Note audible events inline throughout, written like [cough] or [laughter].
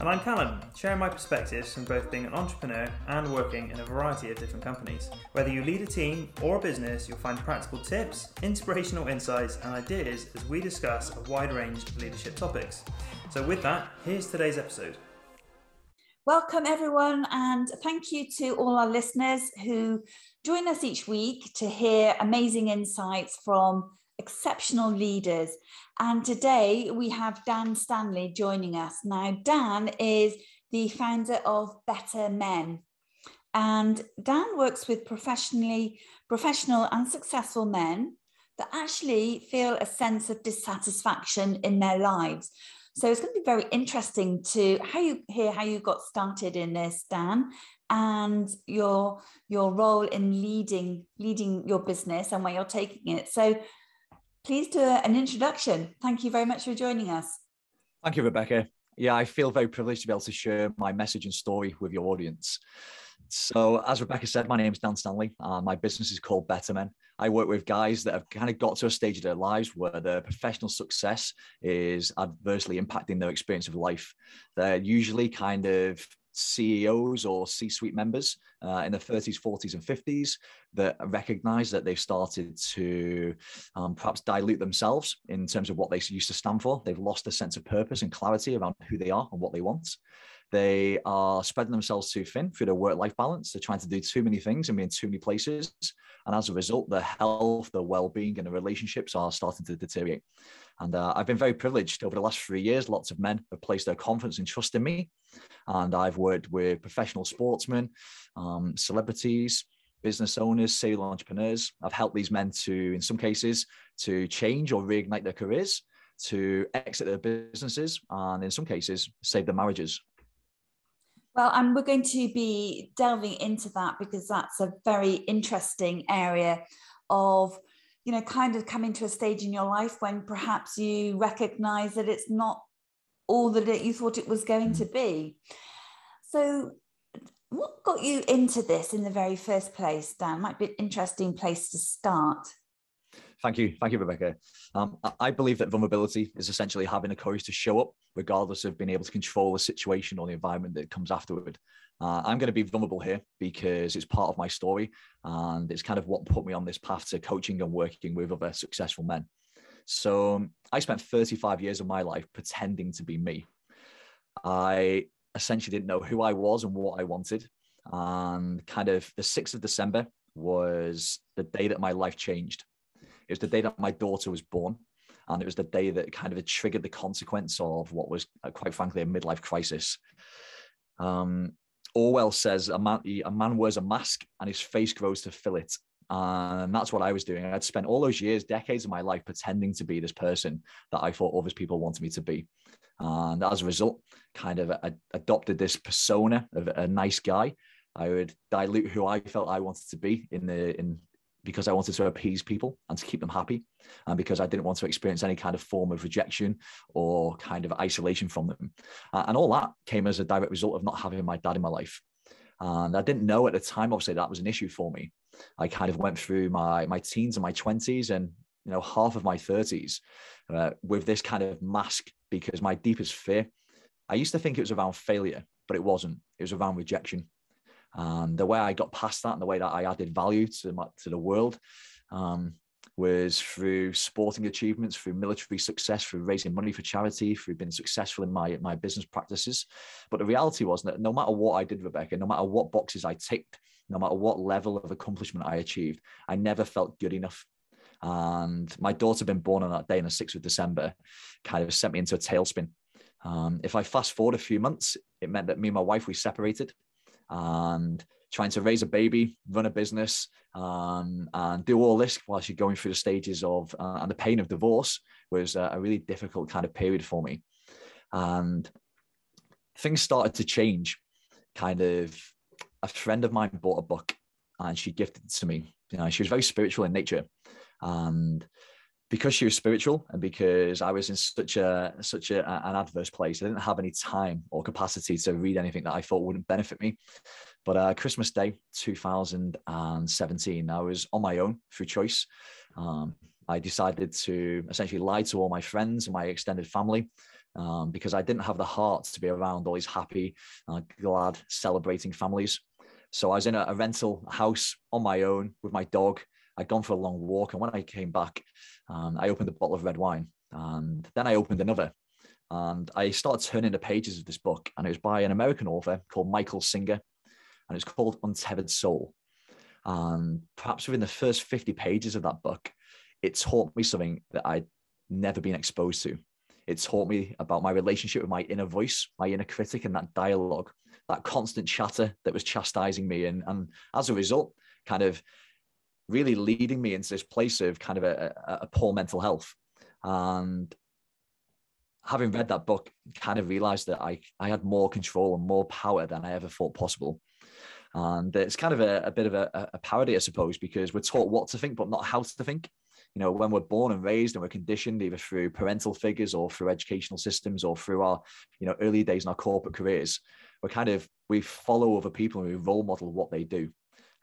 And I'm Callum, sharing my perspectives from both being an entrepreneur and working in a variety of different companies. Whether you lead a team or a business, you'll find practical tips, inspirational insights, and ideas as we discuss a wide range of leadership topics. So, with that, here's today's episode. Welcome, everyone, and thank you to all our listeners who join us each week to hear amazing insights from exceptional leaders. And today we have Dan Stanley joining us. Now, Dan is the founder of Better Men. And Dan works with professionally, professional and successful men that actually feel a sense of dissatisfaction in their lives. So it's going to be very interesting to how you hear how you got started in this, Dan, and your your role in leading leading your business and where you're taking it. So please do an introduction. Thank you very much for joining us. Thank you, Rebecca. Yeah, I feel very privileged to be able to share my message and story with your audience. So, as Rebecca said, my name is Dan Stanley. and my business is called Better Men. I work with guys that have kind of got to a stage of their lives where their professional success is adversely impacting their experience of life. They're usually kind of CEOs or C suite members uh, in the 30s, 40s, and 50s that recognize that they've started to um, perhaps dilute themselves in terms of what they used to stand for. They've lost a sense of purpose and clarity around who they are and what they want. They are spreading themselves too thin through their work life balance. They're trying to do too many things and be in too many places. And as a result, their health, their well being, and their relationships are starting to deteriorate. And uh, I've been very privileged over the last three years. Lots of men have placed their confidence and trust in me. And I've worked with professional sportsmen, um, celebrities, business owners, serial entrepreneurs. I've helped these men to, in some cases, to change or reignite their careers, to exit their businesses, and in some cases, save their marriages. Well, and we're going to be delving into that because that's a very interesting area of, you know, kind of coming to a stage in your life when perhaps you recognize that it's not all that it, you thought it was going to mm-hmm. be. So, what got you into this in the very first place, Dan? Might be an interesting place to start. Thank you. Thank you, Rebecca. Um, I believe that vulnerability is essentially having the courage to show up, regardless of being able to control the situation or the environment that comes afterward. Uh, I'm going to be vulnerable here because it's part of my story and it's kind of what put me on this path to coaching and working with other successful men. So um, I spent 35 years of my life pretending to be me. I essentially didn't know who I was and what I wanted. And kind of the 6th of December was the day that my life changed. It was the day that my daughter was born. And it was the day that kind of triggered the consequence of what was, uh, quite frankly, a midlife crisis. Um, Orwell says a man, a man wears a mask and his face grows to fill it. And that's what I was doing. I'd spent all those years, decades of my life pretending to be this person that I thought other people wanted me to be. And as a result, kind of adopted this persona of a nice guy. I would dilute who I felt I wanted to be in the in because I wanted to appease people and to keep them happy, and because I didn't want to experience any kind of form of rejection or kind of isolation from them. Uh, and all that came as a direct result of not having my dad in my life. And I didn't know at the time, obviously, that was an issue for me. I kind of went through my my teens and my 20s and you know half of my 30s uh, with this kind of mask because my deepest fear I used to think it was around failure, but it wasn't. It was around rejection. And the way I got past that and the way that I added value to, my, to the world um, was through sporting achievements, through military success, through raising money for charity, through being successful in my, my business practices. But the reality was that no matter what I did, Rebecca, no matter what boxes I ticked, no matter what level of accomplishment I achieved, I never felt good enough. And my daughter, been born on that day, on the 6th of December, kind of sent me into a tailspin. Um, if I fast forward a few months, it meant that me and my wife, we separated and trying to raise a baby, run a business, um, and do all this while she's going through the stages of uh, and the pain of divorce was uh, a really difficult kind of period for me. And things started to change. Kind of, a friend of mine bought a book, and she gifted it to me. You know, she was very spiritual in nature, and because she was spiritual and because I was in such a such a, an adverse place, I didn't have any time or capacity to read anything that I thought wouldn't benefit me. But uh, Christmas Day 2017, I was on my own through choice. Um, I decided to essentially lie to all my friends and my extended family um, because I didn't have the heart to be around all these happy, uh, glad, celebrating families. So I was in a, a rental house on my own with my dog. I'd gone for a long walk, and when I came back, um, I opened a bottle of red wine, and then I opened another, and I started turning the pages of this book, and it was by an American author called Michael Singer, and it's called Untethered Soul. And perhaps within the first 50 pages of that book, it taught me something that I'd never been exposed to. It taught me about my relationship with my inner voice, my inner critic, and that dialogue, that constant chatter that was chastising me. And, and as a result, kind of really leading me into this place of kind of a, a, a poor mental health. And having read that book, kind of realized that I, I had more control and more power than I ever thought possible. And it's kind of a, a bit of a, a, parody, I suppose, because we're taught what to think, but not how to think you know, when we're born and raised and we're conditioned either through parental figures or through educational systems or through our, you know, early days in our corporate careers, we're kind of, we follow other people and we role model what they do.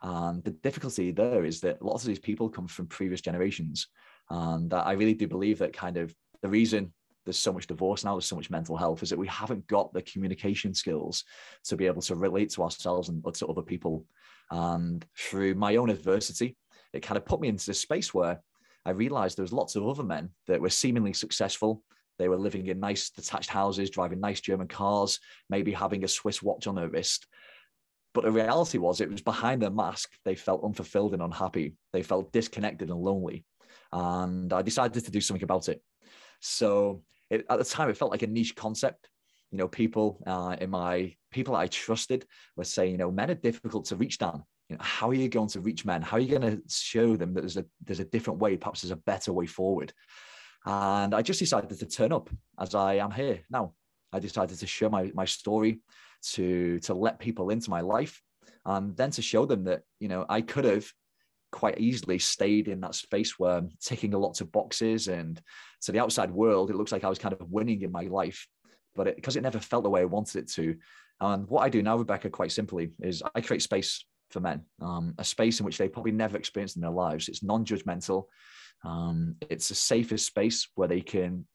And the difficulty there is that lots of these people come from previous generations. And I really do believe that kind of the reason there's so much divorce now, there's so much mental health, is that we haven't got the communication skills to be able to relate to ourselves and to other people. And through my own adversity, it kind of put me into this space where I realized there was lots of other men that were seemingly successful. They were living in nice detached houses, driving nice German cars, maybe having a Swiss watch on their wrist. But the reality was, it was behind their mask. They felt unfulfilled and unhappy. They felt disconnected and lonely. And I decided to do something about it. So it, at the time, it felt like a niche concept. You know, people uh, in my people I trusted were saying, you know, men are difficult to reach down you know, how are you going to reach men? How are you going to show them that there's a there's a different way, perhaps there's a better way forward? And I just decided to turn up as I am here now. I decided to share my my story, to to let people into my life, and then to show them that you know I could have quite easily stayed in that space where I'm ticking a lot of boxes, and to the outside world, it looks like I was kind of winning in my life, but because it never felt the way I wanted it to. And what I do now, Rebecca, quite simply, is I create space for men, um, a space in which they probably never experienced in their lives. It's non-judgmental. Um, it's a safest space where they can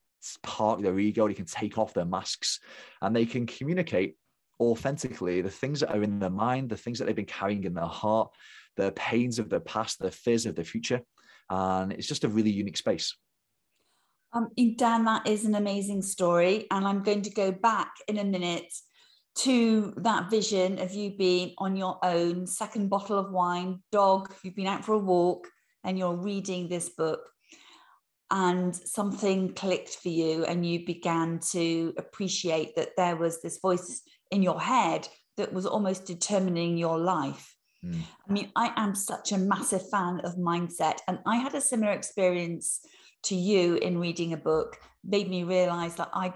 park their ego, they can take off their masks, and they can communicate authentically the things that are in their mind, the things that they've been carrying in their heart, the pains of their past, the fears of the future. And it's just a really unique space. Um, Dan, that is an amazing story. And I'm going to go back in a minute to that vision of you being on your own, second bottle of wine, dog, you've been out for a walk and you're reading this book and something clicked for you and you began to appreciate that there was this voice in your head that was almost determining your life. Mm. I mean, I am such a massive fan of mindset, and I had a similar experience to you in reading a book, made me realize that I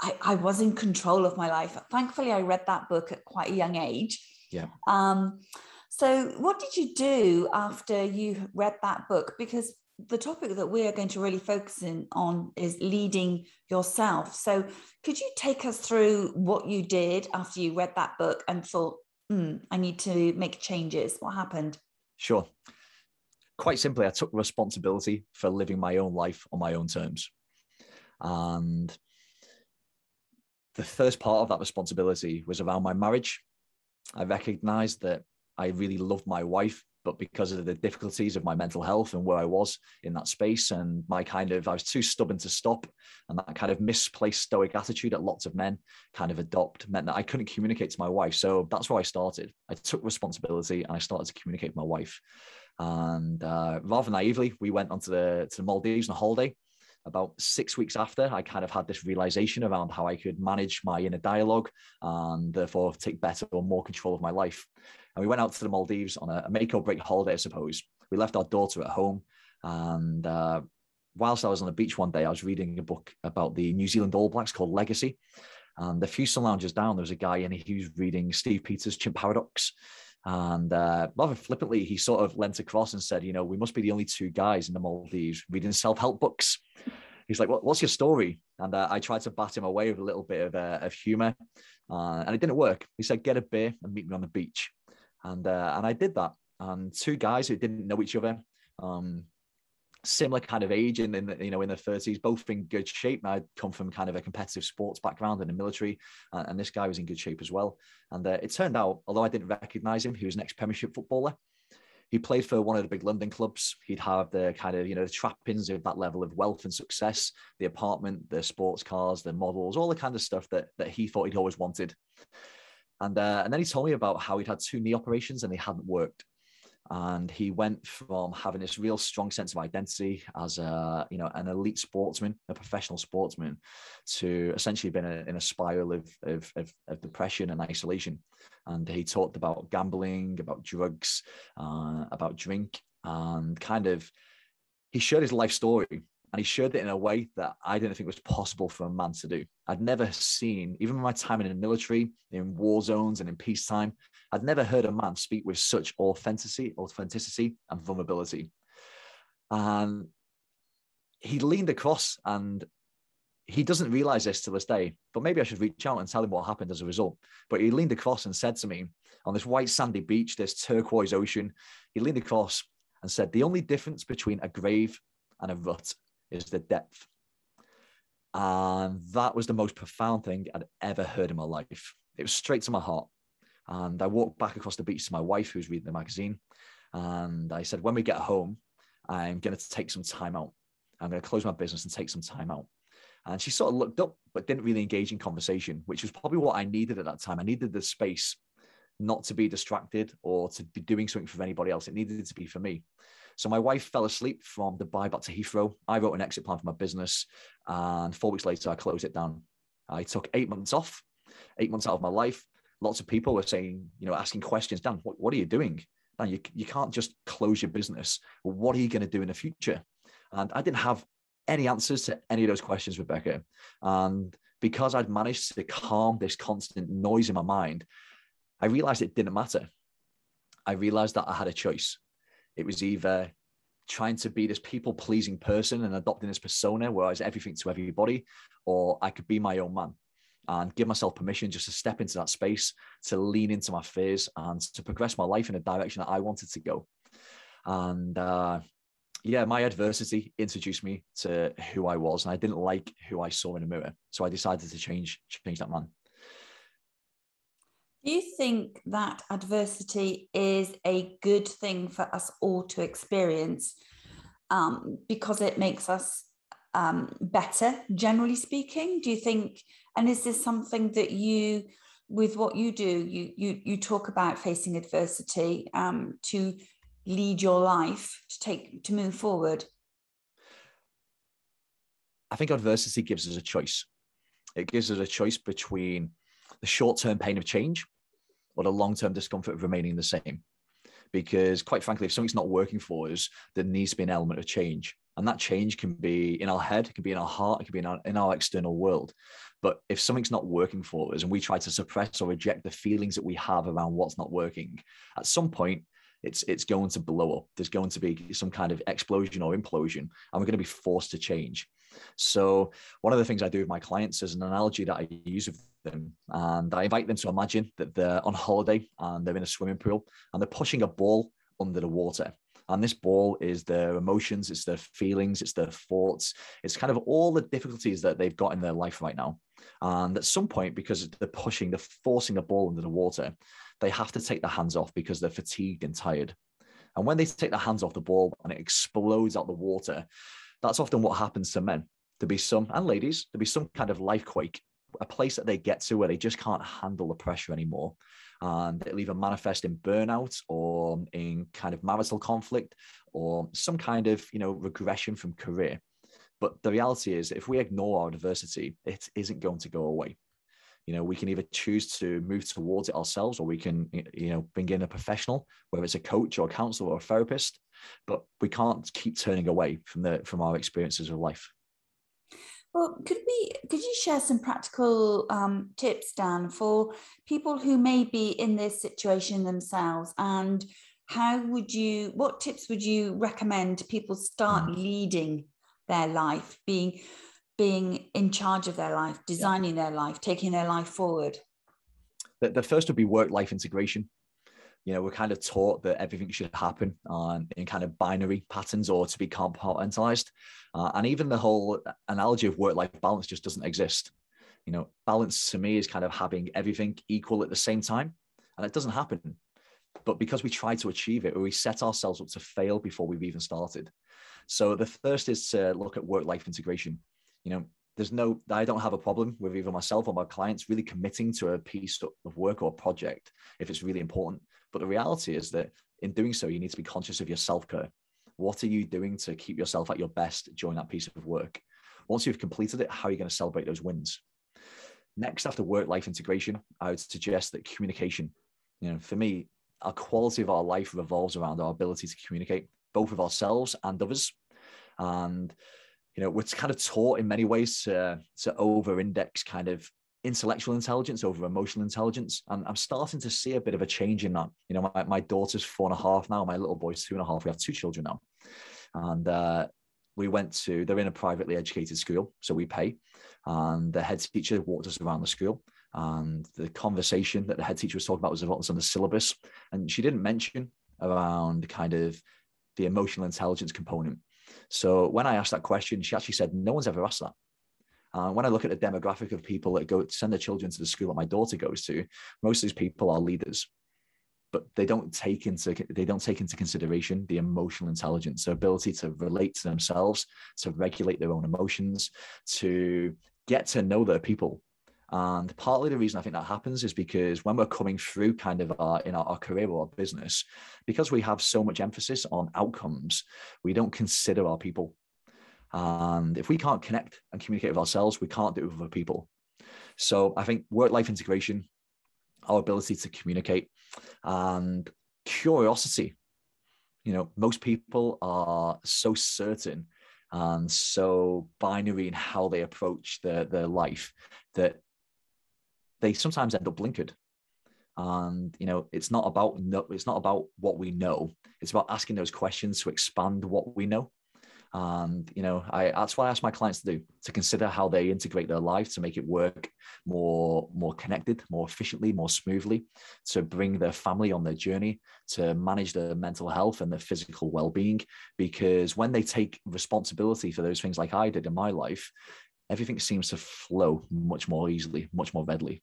I, I was in control of my life. Thankfully, I read that book at quite a young age. Yeah. Um, so, what did you do after you read that book? Because the topic that we are going to really focus in on is leading yourself. So, could you take us through what you did after you read that book and thought, mm, I need to make changes? What happened? Sure. Quite simply, I took responsibility for living my own life on my own terms. And the first part of that responsibility was around my marriage. I recognized that I really loved my wife, but because of the difficulties of my mental health and where I was in that space, and my kind of, I was too stubborn to stop, and that kind of misplaced stoic attitude that lots of men kind of adopt meant that I couldn't communicate to my wife. So that's where I started. I took responsibility and I started to communicate with my wife. And uh, rather naively, we went onto the to the Maldives on a holiday about six weeks after, I kind of had this realization around how I could manage my inner dialogue and therefore take better or more control of my life. And we went out to the Maldives on a, make or break holiday, I suppose. We left our daughter at home. And uh, whilst I was on the beach one day, I was reading a book about the New Zealand All Blacks called Legacy. And a few sun lounges down, there was a guy and he was reading Steve Peters' Chimp Paradox. And uh, rather flippantly, he sort of leant across and said, You know, we must be the only two guys in the Maldives reading self help books. He's like, what, What's your story? And uh, I tried to bat him away with a little bit of, uh, of humor, uh, and it didn't work. He said, Get a beer and meet me on the beach. And, uh, and I did that. And two guys who didn't know each other, um, similar kind of age and in the, you know in their 30s both in good shape. I'd come from kind of a competitive sports background in the military uh, and this guy was in good shape as well. And uh, it turned out although i didn't recognize him he was an ex-premiership footballer. He played for one of the big london clubs. He'd have the kind of you know the trappings of that level of wealth and success the apartment the sports cars the models all the kind of stuff that that he thought he'd always wanted. And uh, and then he told me about how he'd had two knee operations and they hadn't worked and he went from having this real strong sense of identity as a you know an elite sportsman a professional sportsman to essentially being a, in a spiral of, of, of, of, depression and isolation. And he talked about gambling about drugs uh, about drink and kind of he shared his life story and he showed it in a way that I didn't think was possible for a man to do. I'd never seen, even my time in the military, in war zones and in peacetime, I'd never heard a man speak with such authenticity, authenticity and vulnerability. And he leaned across and he doesn't realize this to this day, but maybe I should reach out and tell him what happened as a result. But he leaned across and said to me on this white sandy beach, this turquoise ocean, he leaned across and said, The only difference between a grave and a rut is the depth. And that was the most profound thing I'd ever heard in my life. It was straight to my heart. And I walked back across the beach to my wife, who's reading the magazine. And I said, when we get home, I'm going to take some time out. I'm going to close my business and take some time out. And she sort of looked up, but didn't really engage in conversation, which was probably what I needed at that time. I needed the space not to be distracted or to be doing something for anybody else. It needed to be for me. So my wife fell asleep from Dubai back to Heathrow. I wrote an exit plan for my business, and four weeks later, I closed it down. I took eight months off, eight months out of my life. Lots of people were saying, you know, asking questions. Dan, what, what are you doing? Dan, you, you can't just close your business. What are you going to do in the future? And I didn't have any answers to any of those questions, Rebecca. And because I'd managed to calm this constant noise in my mind, I realized it didn't matter. I realized that I had a choice. It was either trying to be this people pleasing person and adopting this persona where I was everything to everybody, or I could be my own man and give myself permission just to step into that space, to lean into my fears and to progress my life in a direction that I wanted to go. And uh, yeah, my adversity introduced me to who I was, and I didn't like who I saw in the mirror. So I decided to change change that man. Do you think that adversity is a good thing for us all to experience um, because it makes us um, better, generally speaking? Do you think, and is this something that you, with what you do, you you you talk about facing adversity um, to lead your life, to take to move forward? I think adversity gives us a choice. It gives us a choice between the short term pain of change or the long term discomfort of remaining the same. Because quite frankly, if something's not working for us, there needs to be an element of change. And that change can be in our head, it can be in our heart, it can be in our, in our external world. But if something's not working for us and we try to suppress or reject the feelings that we have around what's not working, at some point, it's it's going to blow up. There's going to be some kind of explosion or implosion, and we're going to be forced to change. So one of the things I do with my clients is an analogy that I use with them, and I invite them to imagine that they're on holiday and they're in a swimming pool and they're pushing a ball under the water. And this ball is their emotions, it's their feelings, it's their thoughts, it's kind of all the difficulties that they've got in their life right now. And at some point, because they're pushing, they're forcing a ball under the water, they have to take their hands off because they're fatigued and tired. And when they take their hands off the ball and it explodes out the water, that's often what happens to men. There'll be some, and ladies, there'll be some kind of life quake, a place that they get to where they just can't handle the pressure anymore. Um, and it'll either manifest in burnout or in kind of marital conflict or some kind of, you know, regression from career. But the reality is, if we ignore our adversity, it isn't going to go away. You know, we can either choose to move towards it ourselves, or we can, you know, bring in a professional, whether it's a coach or a counselor or a therapist. But we can't keep turning away from the from our experiences of life. Well, could we could you share some practical um, tips, Dan, for people who may be in this situation themselves, and how would you? What tips would you recommend people start mm. leading their life, being being in charge of their life, designing yeah. their life, taking their life forward? The, the first would be work life integration you know, we're kind of taught that everything should happen um, in kind of binary patterns or to be compartmentalized. Uh, and even the whole analogy of work life balance just doesn't exist. You know, balance to me is kind of having everything equal at the same time. And it doesn't happen. But because we try to achieve it, we set ourselves up to fail before we've even started. So the first is to look at work life integration. You know, there's no i don't have a problem with either myself or my clients really committing to a piece of work or project if it's really important. But the reality is that in doing so you need to be conscious of your self-care. What are you doing to keep yourself at your best during that piece of work? Once you've completed it how are you going to celebrate those wins? Next after work life integration i would suggest that communication. You know for me our quality of our life revolves around our ability to communicate both with ourselves and others. And you know, we're kind of taught in many ways to, to over index kind of intellectual intelligence over emotional intelligence. And I'm starting to see a bit of a change in that. You know, my, my daughter's four and a half now, my little boy's two and a half. We have two children now. And uh, we went to, they're in a privately educated school, so we pay. And the head teacher walked us around the school. And the conversation that the head teacher was talking about was about on the syllabus. And she didn't mention around kind of the emotional intelligence component. So when I asked that question, she actually said, no one's ever asked that. Uh, when I look at the demographic of people that go send their children to the school that my daughter goes to, most of these people are leaders, but they don't take into they don't take into consideration the emotional intelligence, their ability to relate to themselves, to regulate their own emotions, to get to know their people, and partly the reason I think that happens is because when we're coming through kind of our, in our, our, career or our business, because we have so much emphasis on outcomes, we don't consider our people. And if we can't connect and communicate with ourselves, we can't do it with other people. So I think work life integration, our ability to communicate, and curiosity. You know, most people are so certain and so binary in how they approach their, their life that they sometimes end up blinkered. And you know it's not about no, it's not about what we know. It's about asking those questions to expand what we know. And you know i that's what i ask my clients to do to consider how they integrate their life to make it work more more connected more efficiently more smoothly to bring their family on their journey to manage their mental health and their physical well-being. Because when they take responsibility for those things like i did in my life everything seems to flow much more easily, much more readily.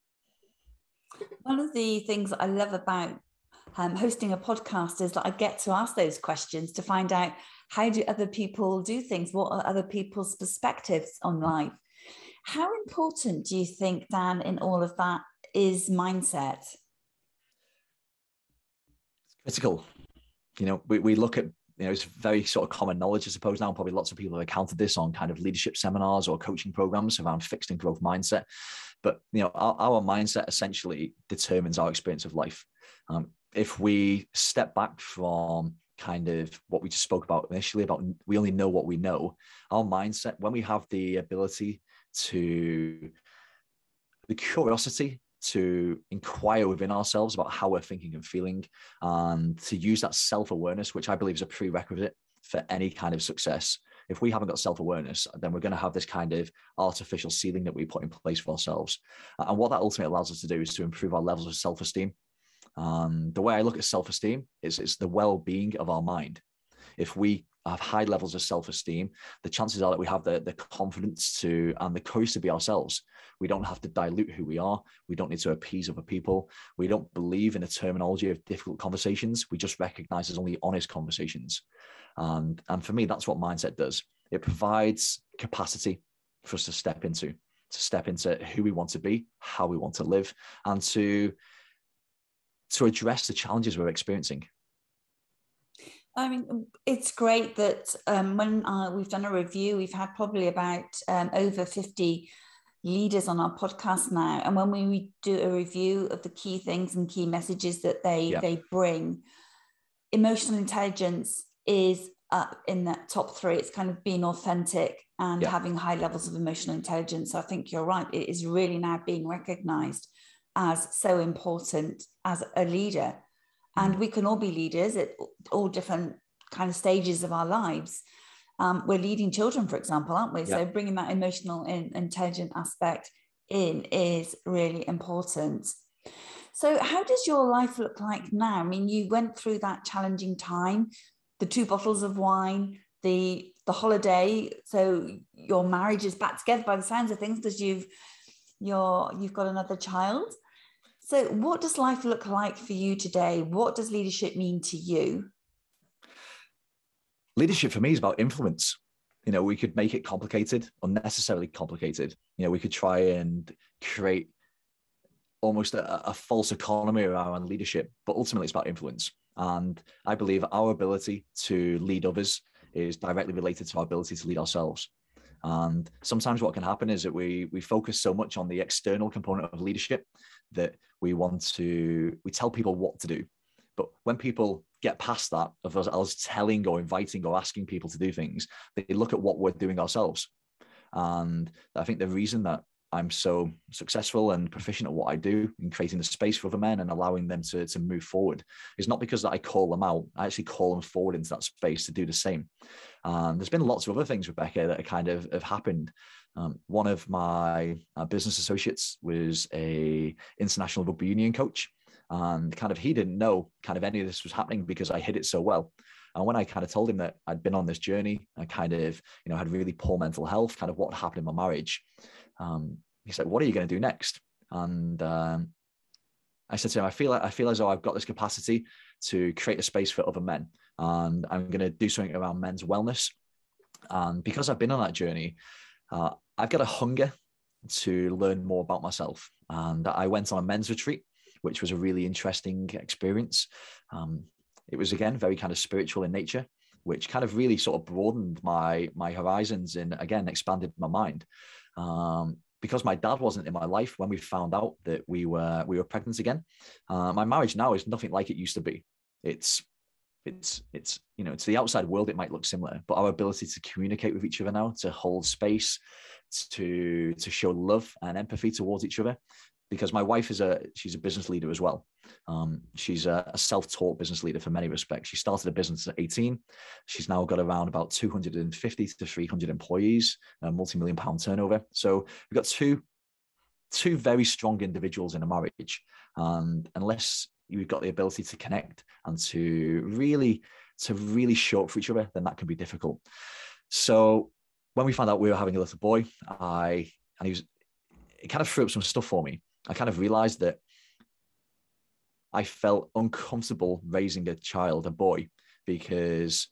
One of the things I love about um, hosting a podcast is that I get to ask those questions to find out how do other people do things? What are other people's perspectives on life? How important do you think, Dan, in all of that is mindset? It's critical. You know, we, we look at you know, it's very sort of common knowledge, I suppose, now. Probably lots of people have encountered this on kind of leadership seminars or coaching programs around fixed and growth mindset. But, you know, our, our mindset essentially determines our experience of life. Um, if we step back from kind of what we just spoke about initially about we only know what we know, our mindset, when we have the ability to, the curiosity to inquire within ourselves about how we're thinking and feeling and to use that self-awareness which i believe is a prerequisite for any kind of success. If we haven't got self-awareness then we're going to have this kind of artificial ceiling that we put in place for ourselves. And what that ultimately allows us to do is to improve our levels of self-esteem. Um, the way i look at self-esteem is it's the well-being of our mind. If we have high levels of self-esteem the chances are that we have the, the confidence to and the courage to be ourselves we don't have to dilute who we are. We don't need to appease other people. We don't believe in the terminology of difficult conversations. We just recognize as only honest conversations. And, and for me, that's what mindset does. It provides capacity for us to step into, to step into who we want to be, how we want to live, and to, to address the challenges we're experiencing. I mean, it's great that um, when uh, we've done a review, we've had probably about um, over 50 leaders on our podcast now and when we do a review of the key things and key messages that they yeah. they bring emotional intelligence is up in that top three. It's kind of being authentic and Yeah. having high levels of emotional intelligence. So I think you're right. It is really now being recognized as so important as a leader. And we can all be leaders at all different kind of stages of our lives. Um, we're leading children, for example, aren't we? So bringing that emotional and intelligent aspect in is really important. So, how does your life look like now? I mean, you went through that challenging time, the two bottles of wine, the the holiday. So your marriage is back together by the sounds of things because you've you're you've got another child. So, what does life look like for you today? What does leadership mean to you? leadership for me is about influence. You know, we could make it complicated, unnecessarily complicated. You know, we could try and create almost a, a false economy around leadership, but ultimately it's about influence. And I believe our ability to lead others is directly related to our ability to lead ourselves. And sometimes what can happen is that we we focus so much on the external component of leadership that we want to we tell people what to do. But when people get past that of us, us telling or inviting or asking people to do things, they look at what we're doing ourselves. And I think the reason that I'm so successful and proficient at what I do in creating the space for other men and allowing them to, to move forward It's not because that I call them out. I actually call them forward into that space to do the same. There's been lots of other things, Rebecca, that have kind of have happened. Um, one of my uh, business associates was a international rugby union coach and kind of he didn't know kind of any of this was happening because I hid it so well. And when I kind of told him that I'd been on this journey, I kind of, you know, had really poor mental health, kind of what happened in my marriage. Um, he said, "What are you going to do next?" And um, I said to him, "I feel I feel as though I've got this capacity to create a space for other men, and I'm going to do something around men's wellness. And because I've been on that journey, uh, I've got a hunger to learn more about myself. And I went on a men's retreat, which was a really interesting experience. Um, it was again very kind of spiritual in nature, which kind of really sort of broadened my my horizons and again expanded my mind. Um, because my dad wasn't in my life when we found out that we were we were pregnant again. Uh, my marriage now is nothing like it used to be. It's it's it's you know to the outside world it might look similar, but our ability to communicate with each other now, to hold space, to to show love and empathy towards each other, because my wife is a she's a business leader as well. Um, she's a, a, self-taught business leader for many respects. She started a business at 18. She's now got around about 250 to 300 employees, a multi-million pound turnover. So we've got two two very strong individuals in a marriage, and unless you've got the ability to connect and to really to really show up for each other, then that can be difficult. So when we found out we were having a little boy, I and he was it kind of threw up some stuff for me. I kind of realized that I felt uncomfortable raising a child, a boy, because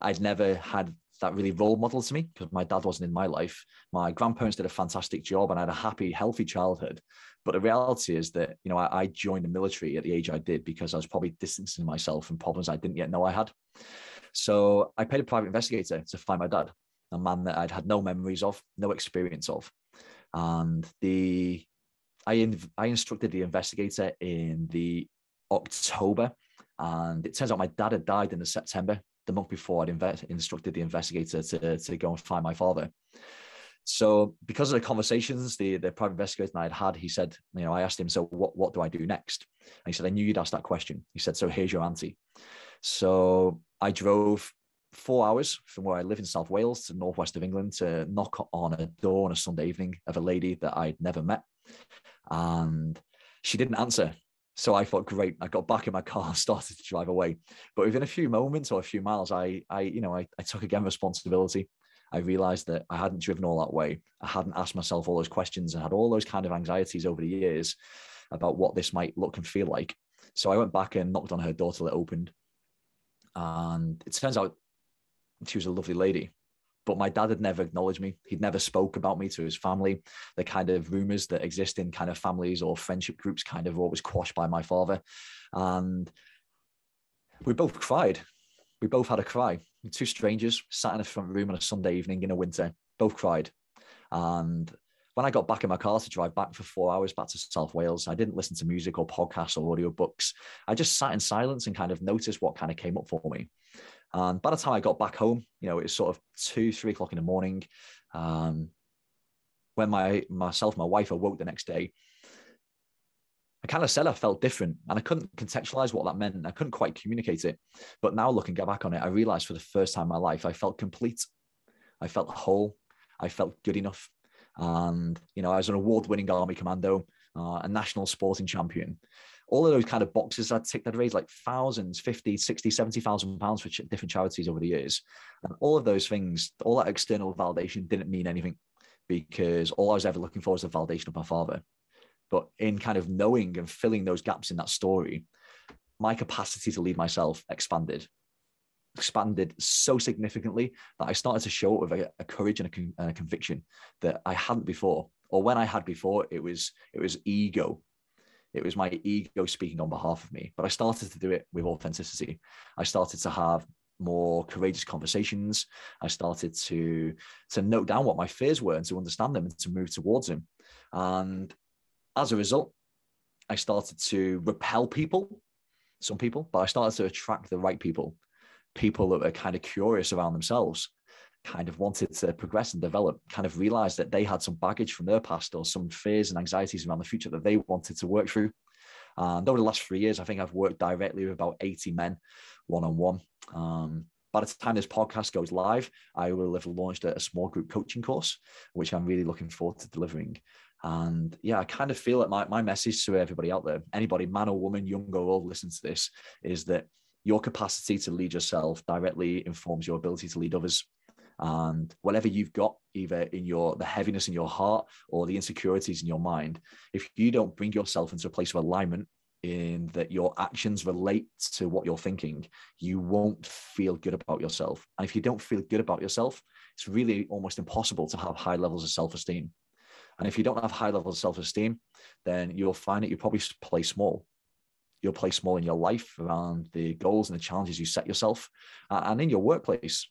I'd never had that really role model to me because my dad wasn't in my life. My grandparents did a fantastic job and I had a happy, healthy childhood. But the reality is that, you know, I, I joined the military at the age I did because I was probably distancing myself from problems I didn't yet know I had. So I paid a private investigator to find my dad, a man that I'd had no memories of, no experience of. And the I, in, I instructed the investigator in the October, and it turns out my dad had died in the September, the month before I'd instructed the investigator to, to go and find my father. So because of the conversations the, the private investigator and I had had, he said, you know, I asked him, so what, what do I do next? And he said, I knew you'd ask that question. He said, so here's your auntie. So I drove four hours from where I live in South Wales to northwest of England to knock on a door on a Sunday evening of a lady that I'd never met. And she didn't answer. So I thought, great. I got back in my car [laughs] started to drive away. But within a few moments or a few miles, I, I you know, I, I took again responsibility. I realized that I hadn't driven all that way. I hadn't asked myself all those questions and had all those kind of anxieties over the years about what this might look and feel like. So I went back and knocked on her door till it opened. And it turns out she was a lovely lady but my dad had never acknowledged me. He'd never spoke about me to his family. The kind of rumors that exist in kind of families or friendship groups kind of always quashed by my father. And we both cried. We both had a cry. Two strangers sat in a front room on a Sunday evening in a winter, both cried. And when I got back in my car to drive back for four hours back to South Wales, I didn't listen to music or podcasts or audio books. I just sat in silence and kind of noticed what kind of came up for me. And by the time I got back home, you know, it was sort of two, three o'clock in the morning. Um, when my myself, my wife awoke the next day, I kind of said I felt different and I couldn't contextualize what that meant. I couldn't quite communicate it. But now looking back on it, I realized for the first time in my life, I felt complete. I felt whole. I felt good enough. And, you know, I was an award winning Army Commando, uh, a national sporting champion. All of those kind of boxes I'd ticked, I'd raised like thousands, 50, 60, 70,000 pounds for ch- different charities over the years. And all of those things, all that external validation didn't mean anything because all I was ever looking for was the validation of my father. But in kind of knowing and filling those gaps in that story, my capacity to lead myself expanded, expanded so significantly that I started to show up with a, a courage and a, con- and a conviction that I hadn't before, or when I had before, it was it was ego it was my ego speaking on behalf of me but i started to do it with authenticity. I started to have more courageous conversations. I started to to note down what my fears were and to understand them and to move towards them. And as a result, I started to repel people, some people, but I started to attract the right people, people that were kind of curious around themselves, kind of wanted to progress and develop, kind of realized that they had some baggage from their past or some fears and anxieties around the future that they wanted to work through. And over the last three years, I think I've worked directly with about 80 men one on one. By the time this podcast goes live, I will have launched a, small group coaching course, which I'm really looking forward to delivering. And yeah, I kind of feel like my, my message to everybody out there, anybody, man or woman, young or old, listen to this, is that your capacity to lead yourself directly informs your ability to lead others. And whatever you've got, either in your the heaviness in your heart or the insecurities in your mind, if you don't bring yourself into a place of alignment in that your actions relate to what you're thinking, you won't feel good about yourself. And if you don't feel good about yourself, it's really almost impossible to have high levels of self-esteem. And if you don't have high levels of self esteem, then you'll find that you probably play small. You'll play small in your life around the goals and the challenges you set yourself. And in your workplace,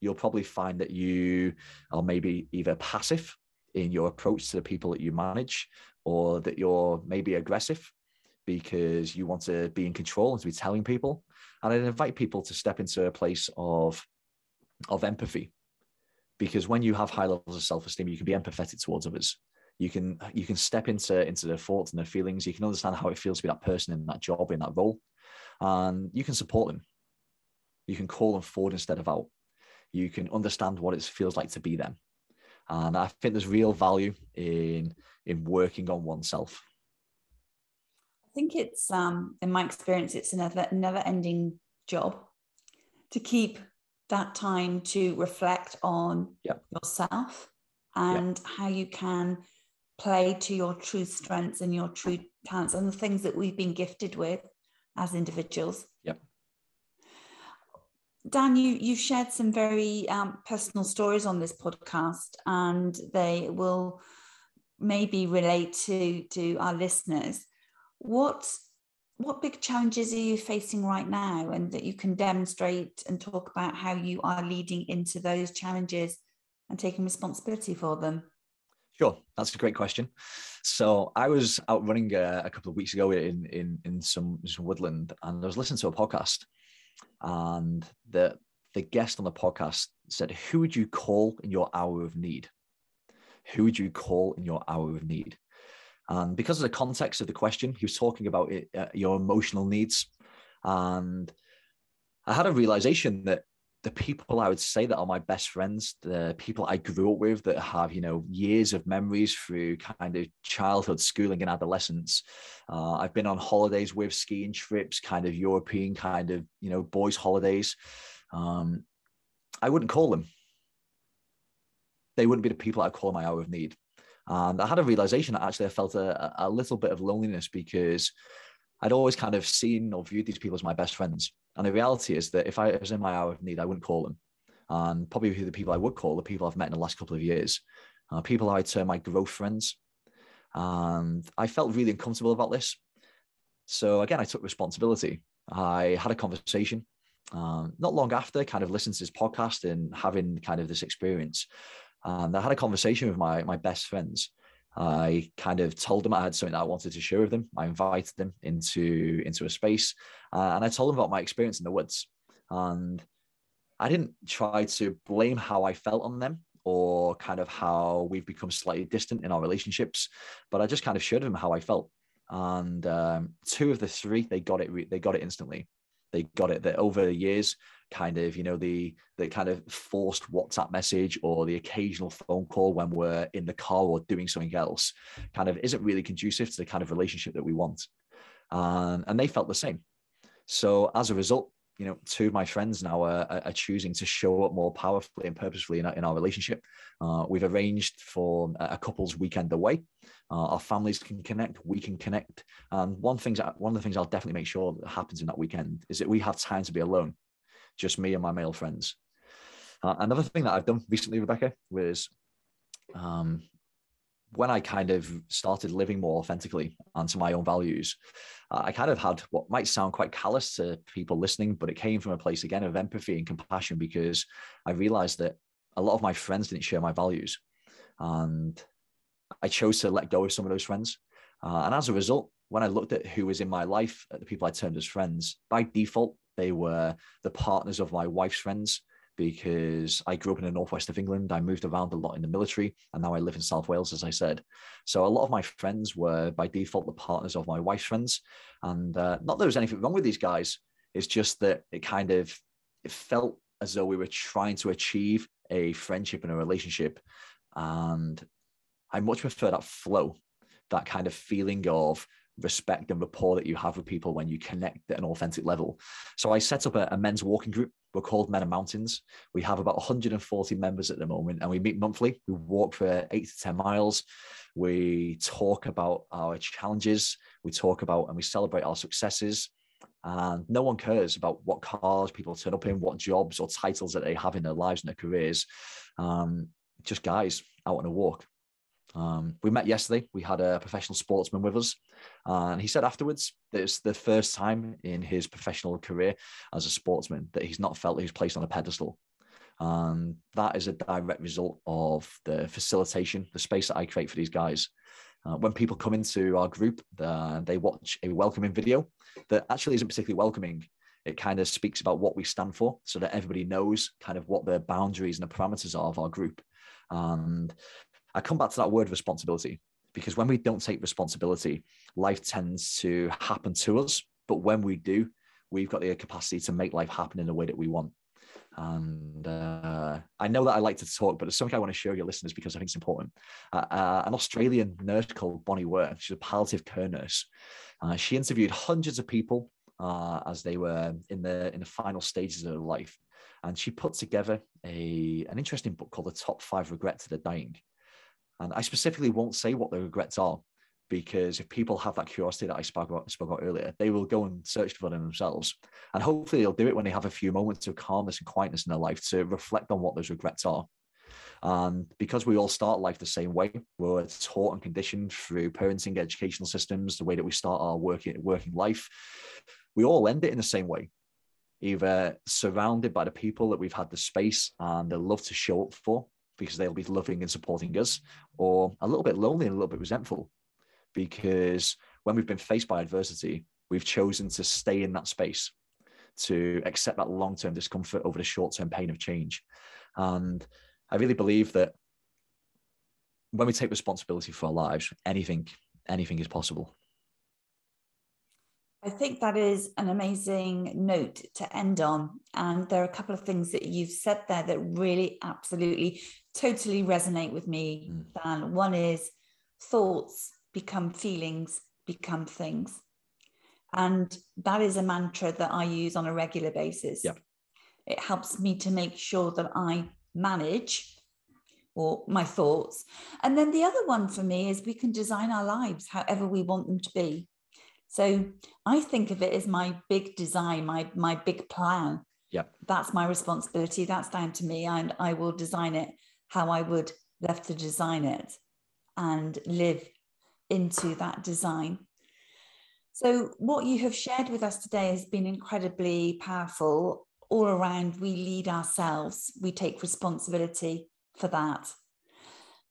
you'll probably find that you are maybe either passive in your approach to the people that you manage, or that you're maybe aggressive because you want to be in control and to be telling people. And I'd invite people to step into a place of, of empathy. Because when you have high levels of self-esteem you can be empathetic towards others. You can you can step into into their thoughts and their feelings. You can understand how it feels to be that person in that job in that role. And you can support them. You can call them forward instead of out you can understand what it feels like to be them and i think there's real value in in working on oneself i think it's um in my experience it's another never ending job to keep that time to reflect on yep. yourself and yep. how you can play to your true strengths and your true talents and the things that we've been gifted with as individuals. Yep. Dan, you you shared some very um, personal stories on this podcast, and they will maybe relate to to our listeners. What what big challenges are you facing right now and that you can demonstrate and talk about how you are leading into those challenges and taking responsibility for them? Sure. That's a great question. So i was out running uh, a couple of weeks ago in in in some, some woodland and i was listening to a podcast and the the guest on the podcast said who would you call in your hour of need who would you call in your hour of need and because of the context of the question, he was talking about it, uh, your emotional needs. And I had a realization that the people I would say that are my best friends, the people I grew up with that have, you know, years of memories through kind of childhood, schooling, and adolescence. Uh, I've been on holidays with skiing trips, kind of European kind of, you know, boys' holidays. Um, I wouldn't call them. They wouldn't be the people I call my hour of need. And I had a realization that actually I felt a, a little bit of loneliness because I'd always kind of seen or viewed these people as my best friends. And the reality is that if I was in my hour of need, I wouldn't call them. And probably who the people I would call the people I've met in the last couple of years, uh, people I'd term my growth friends. And I felt really uncomfortable about this. So again, I took responsibility. I had a conversation um, not long after, kind of listening to this podcast and having kind of this experience. And I had a conversation with my my best friends. I kind of told them I had something that I wanted to share with them. I invited them into into a space, uh, and I told them about my experience in the woods. And I didn't try to blame how I felt on them or kind of how we've become slightly distant in our relationships, but I just kind of showed them how I felt. And um, two of the three, they got it. They got it instantly. They got it that over the years, kind of, you know, the the kind of forced WhatsApp message or the occasional phone call when we're in the car or doing something else, kind of isn't really conducive to the kind of relationship that we want. And they felt the same. So as a result, you know, two of my friends now are, are choosing to show up more powerfully and purposefully in our, in our relationship. Uh, we've arranged for a couple's weekend away. Uh, our families can connect, we can connect. And one things, one of the things I'll definitely make sure that happens in that weekend is that we have time to be alone, just me and my male friends. Uh, another thing that I've done recently, Rebecca, was um, when I kind of started living more authentically and to my own values, uh, I kind of had what might sound quite callous to people listening, but it came from a place again of empathy and compassion because I realized that a lot of my friends didn't share my values. And I chose to let go of some of those friends. Uh, and as a result, when I looked at who was in my life, at the people I termed as friends, by default, they were the partners of my wife's friends because I grew up in the northwest of England. I moved around a lot in the military, and now I live in South Wales, as I said. So a lot of my friends were by default the partners of my wife's friends, and uh, not that there was anything wrong with these guys. It's just that it kind of it felt as though we were trying to achieve a friendship and a relationship, and I much prefer that flow, that kind of feeling of respect and rapport that you have with people when you connect at an authentic level. So I set up a, a, men's walking group. We're called Men and Mountains. We have about 140 members at the moment, and we meet monthly. We walk for eight to 10 miles. We talk about our challenges. We talk about and we celebrate our successes. And no one cares about what cars people turn up in, what jobs or titles that they have in their lives and their careers. Um, just guys out on a walk. Um, we met yesterday. We had a professional sportsman with us, and he said afterwards that it's the first time in his professional career as a sportsman that he's not felt he's placed on a pedestal. And that is a direct result of the facilitation, the space that I create for these guys. Uh, when people come into our group, uh, they watch a welcoming video that actually isn't particularly welcoming. It kind of speaks about what we stand for so that everybody knows kind of what the boundaries and the parameters are of our group. And I come back to that word responsibility because when we don't take responsibility, life tends to happen to us. But when we do, we've got the capacity to make life happen in the way that we want. And uh, I know that I like to talk, but it's something I want to show your listeners because I think it's important. Uh, uh, an Australian nurse called Bonnie Ware, she's a palliative care nurse. Uh, she interviewed hundreds of people uh, as they were in the in the final stages of their life, and she put together a an interesting book called "The Top Five Regrets of the Dying." And I specifically won't say what the regrets are because if people have that curiosity that I spoke about, spoke about earlier, they will go and search for them themselves. And hopefully they'll do it when they have a few moments of calmness and quietness in their life to reflect on what those regrets are. And because we all start life the same way, we're taught and conditioned through parenting, educational systems, the way that we start our working working life, we all end it in the same way. Either surrounded by the people that we've had the space and the love to show up for, because they'll be loving and supporting us, or a little bit lonely and a little bit resentful because when we've been faced by adversity, we've chosen to stay in that space, to accept that long term discomfort over the short term pain of change. And I really believe that when we take responsibility for our lives, anything, anything is possible. I think that is an amazing note to end on. And there are a couple of things that you've said there that really absolutely totally resonate with me, mm. Dan. One is thoughts become feelings, become things. And that is a mantra that I use on a regular basis. Yep. It helps me to make sure that I manage or my thoughts. And then the other one for me is we can design our lives however we want them to be. So I think of it as my big design, my my big plan. Yeah. That's my responsibility. That's down to me. And I will design it how I would love to design it and live into that design. So, what you have shared with us today has been incredibly powerful. All around, we lead ourselves, we take responsibility for that.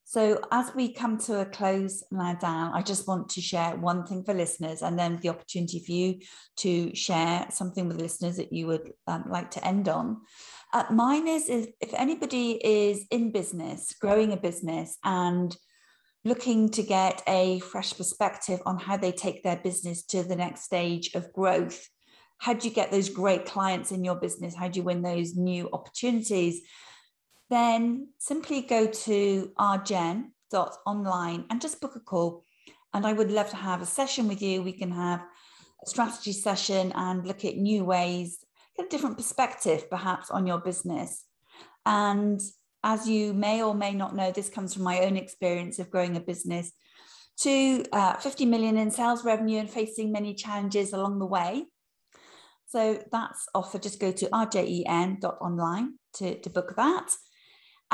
So, as we come to a close now, I just want to share one thing for listeners and then the opportunity for you to share something with listeners that you would um, like to end on. Uh, mine is, is if anybody is in business, growing a business, and looking to get a fresh perspective on how they take their business to the next stage of growth. How do you get those great clients in your business? How do you win those new opportunities? Then simply go to rgen.online and just book a call. And I would love to have a session with you. We can have a strategy session and look at new ways, get a different perspective perhaps on your business. And as you may or may not know, this comes from my own experience of growing a business to uh, 50 million in sales revenue and facing many challenges along the way. So that's offer. Just go to rjen.online to, to book that.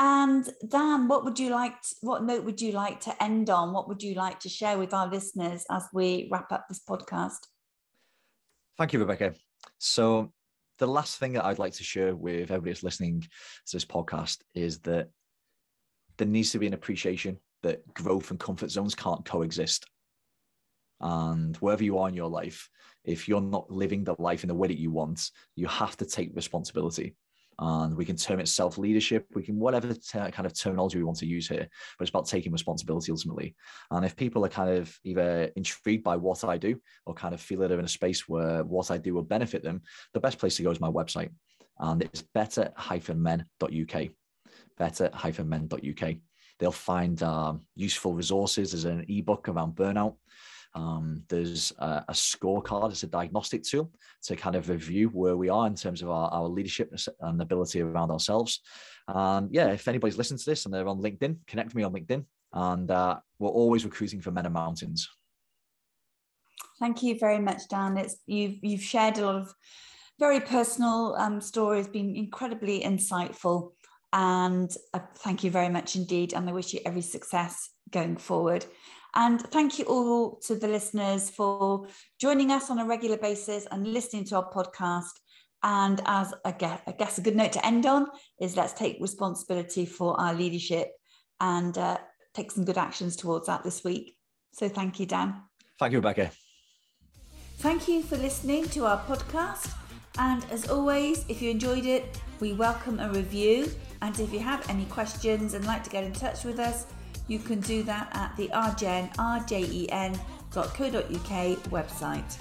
And Dan, what would you like? To, what note would you like to end on? What would you like to share with our listeners as we wrap up this podcast? Thank you, Rebecca. So the last thing that I'd like to share with everybody that's listening to this podcast is that there needs to be an appreciation that growth and comfort zones can't coexist. And wherever you are in your life, if you're not living the life in the way that you want, you have to take responsibility and we can term it self leadership. We can whatever kind of terminology we want to use here, but it's about taking responsibility ultimately. And if people are kind of either intrigued by what I do or kind of feel that they're in a space where what I do will benefit them, the best place to go is my website, and it's better-men.uk. Better-men.uk. They'll find um, useful resources. There's an ebook around burnout. Um, there's a, a, scorecard, it's a diagnostic tool to kind of review where we are in terms of our, our leadership and ability around ourselves. And yeah, if anybody's listening to this and they're on LinkedIn, connect me on LinkedIn. And uh, we're always recruiting for men and mountains. Thank you very much, Dan. It's you've you've shared a lot of very personal um, stories, been incredibly insightful, and uh, thank you very much indeed. And I wish you every success going forward. And thank you all to the listeners for joining us on a regular basis and listening to our podcast. And as I guess, I guess a good note to end on is let's take responsibility for our leadership and uh, take some good actions towards that this week. So thank you, Dan. Thank you, Rebecca. Thank you for listening to our podcast. And as always, if you enjoyed it, we welcome a review. And if you have any questions and like to get in touch with us, you can do that at the rgen, rjen.co.uk website.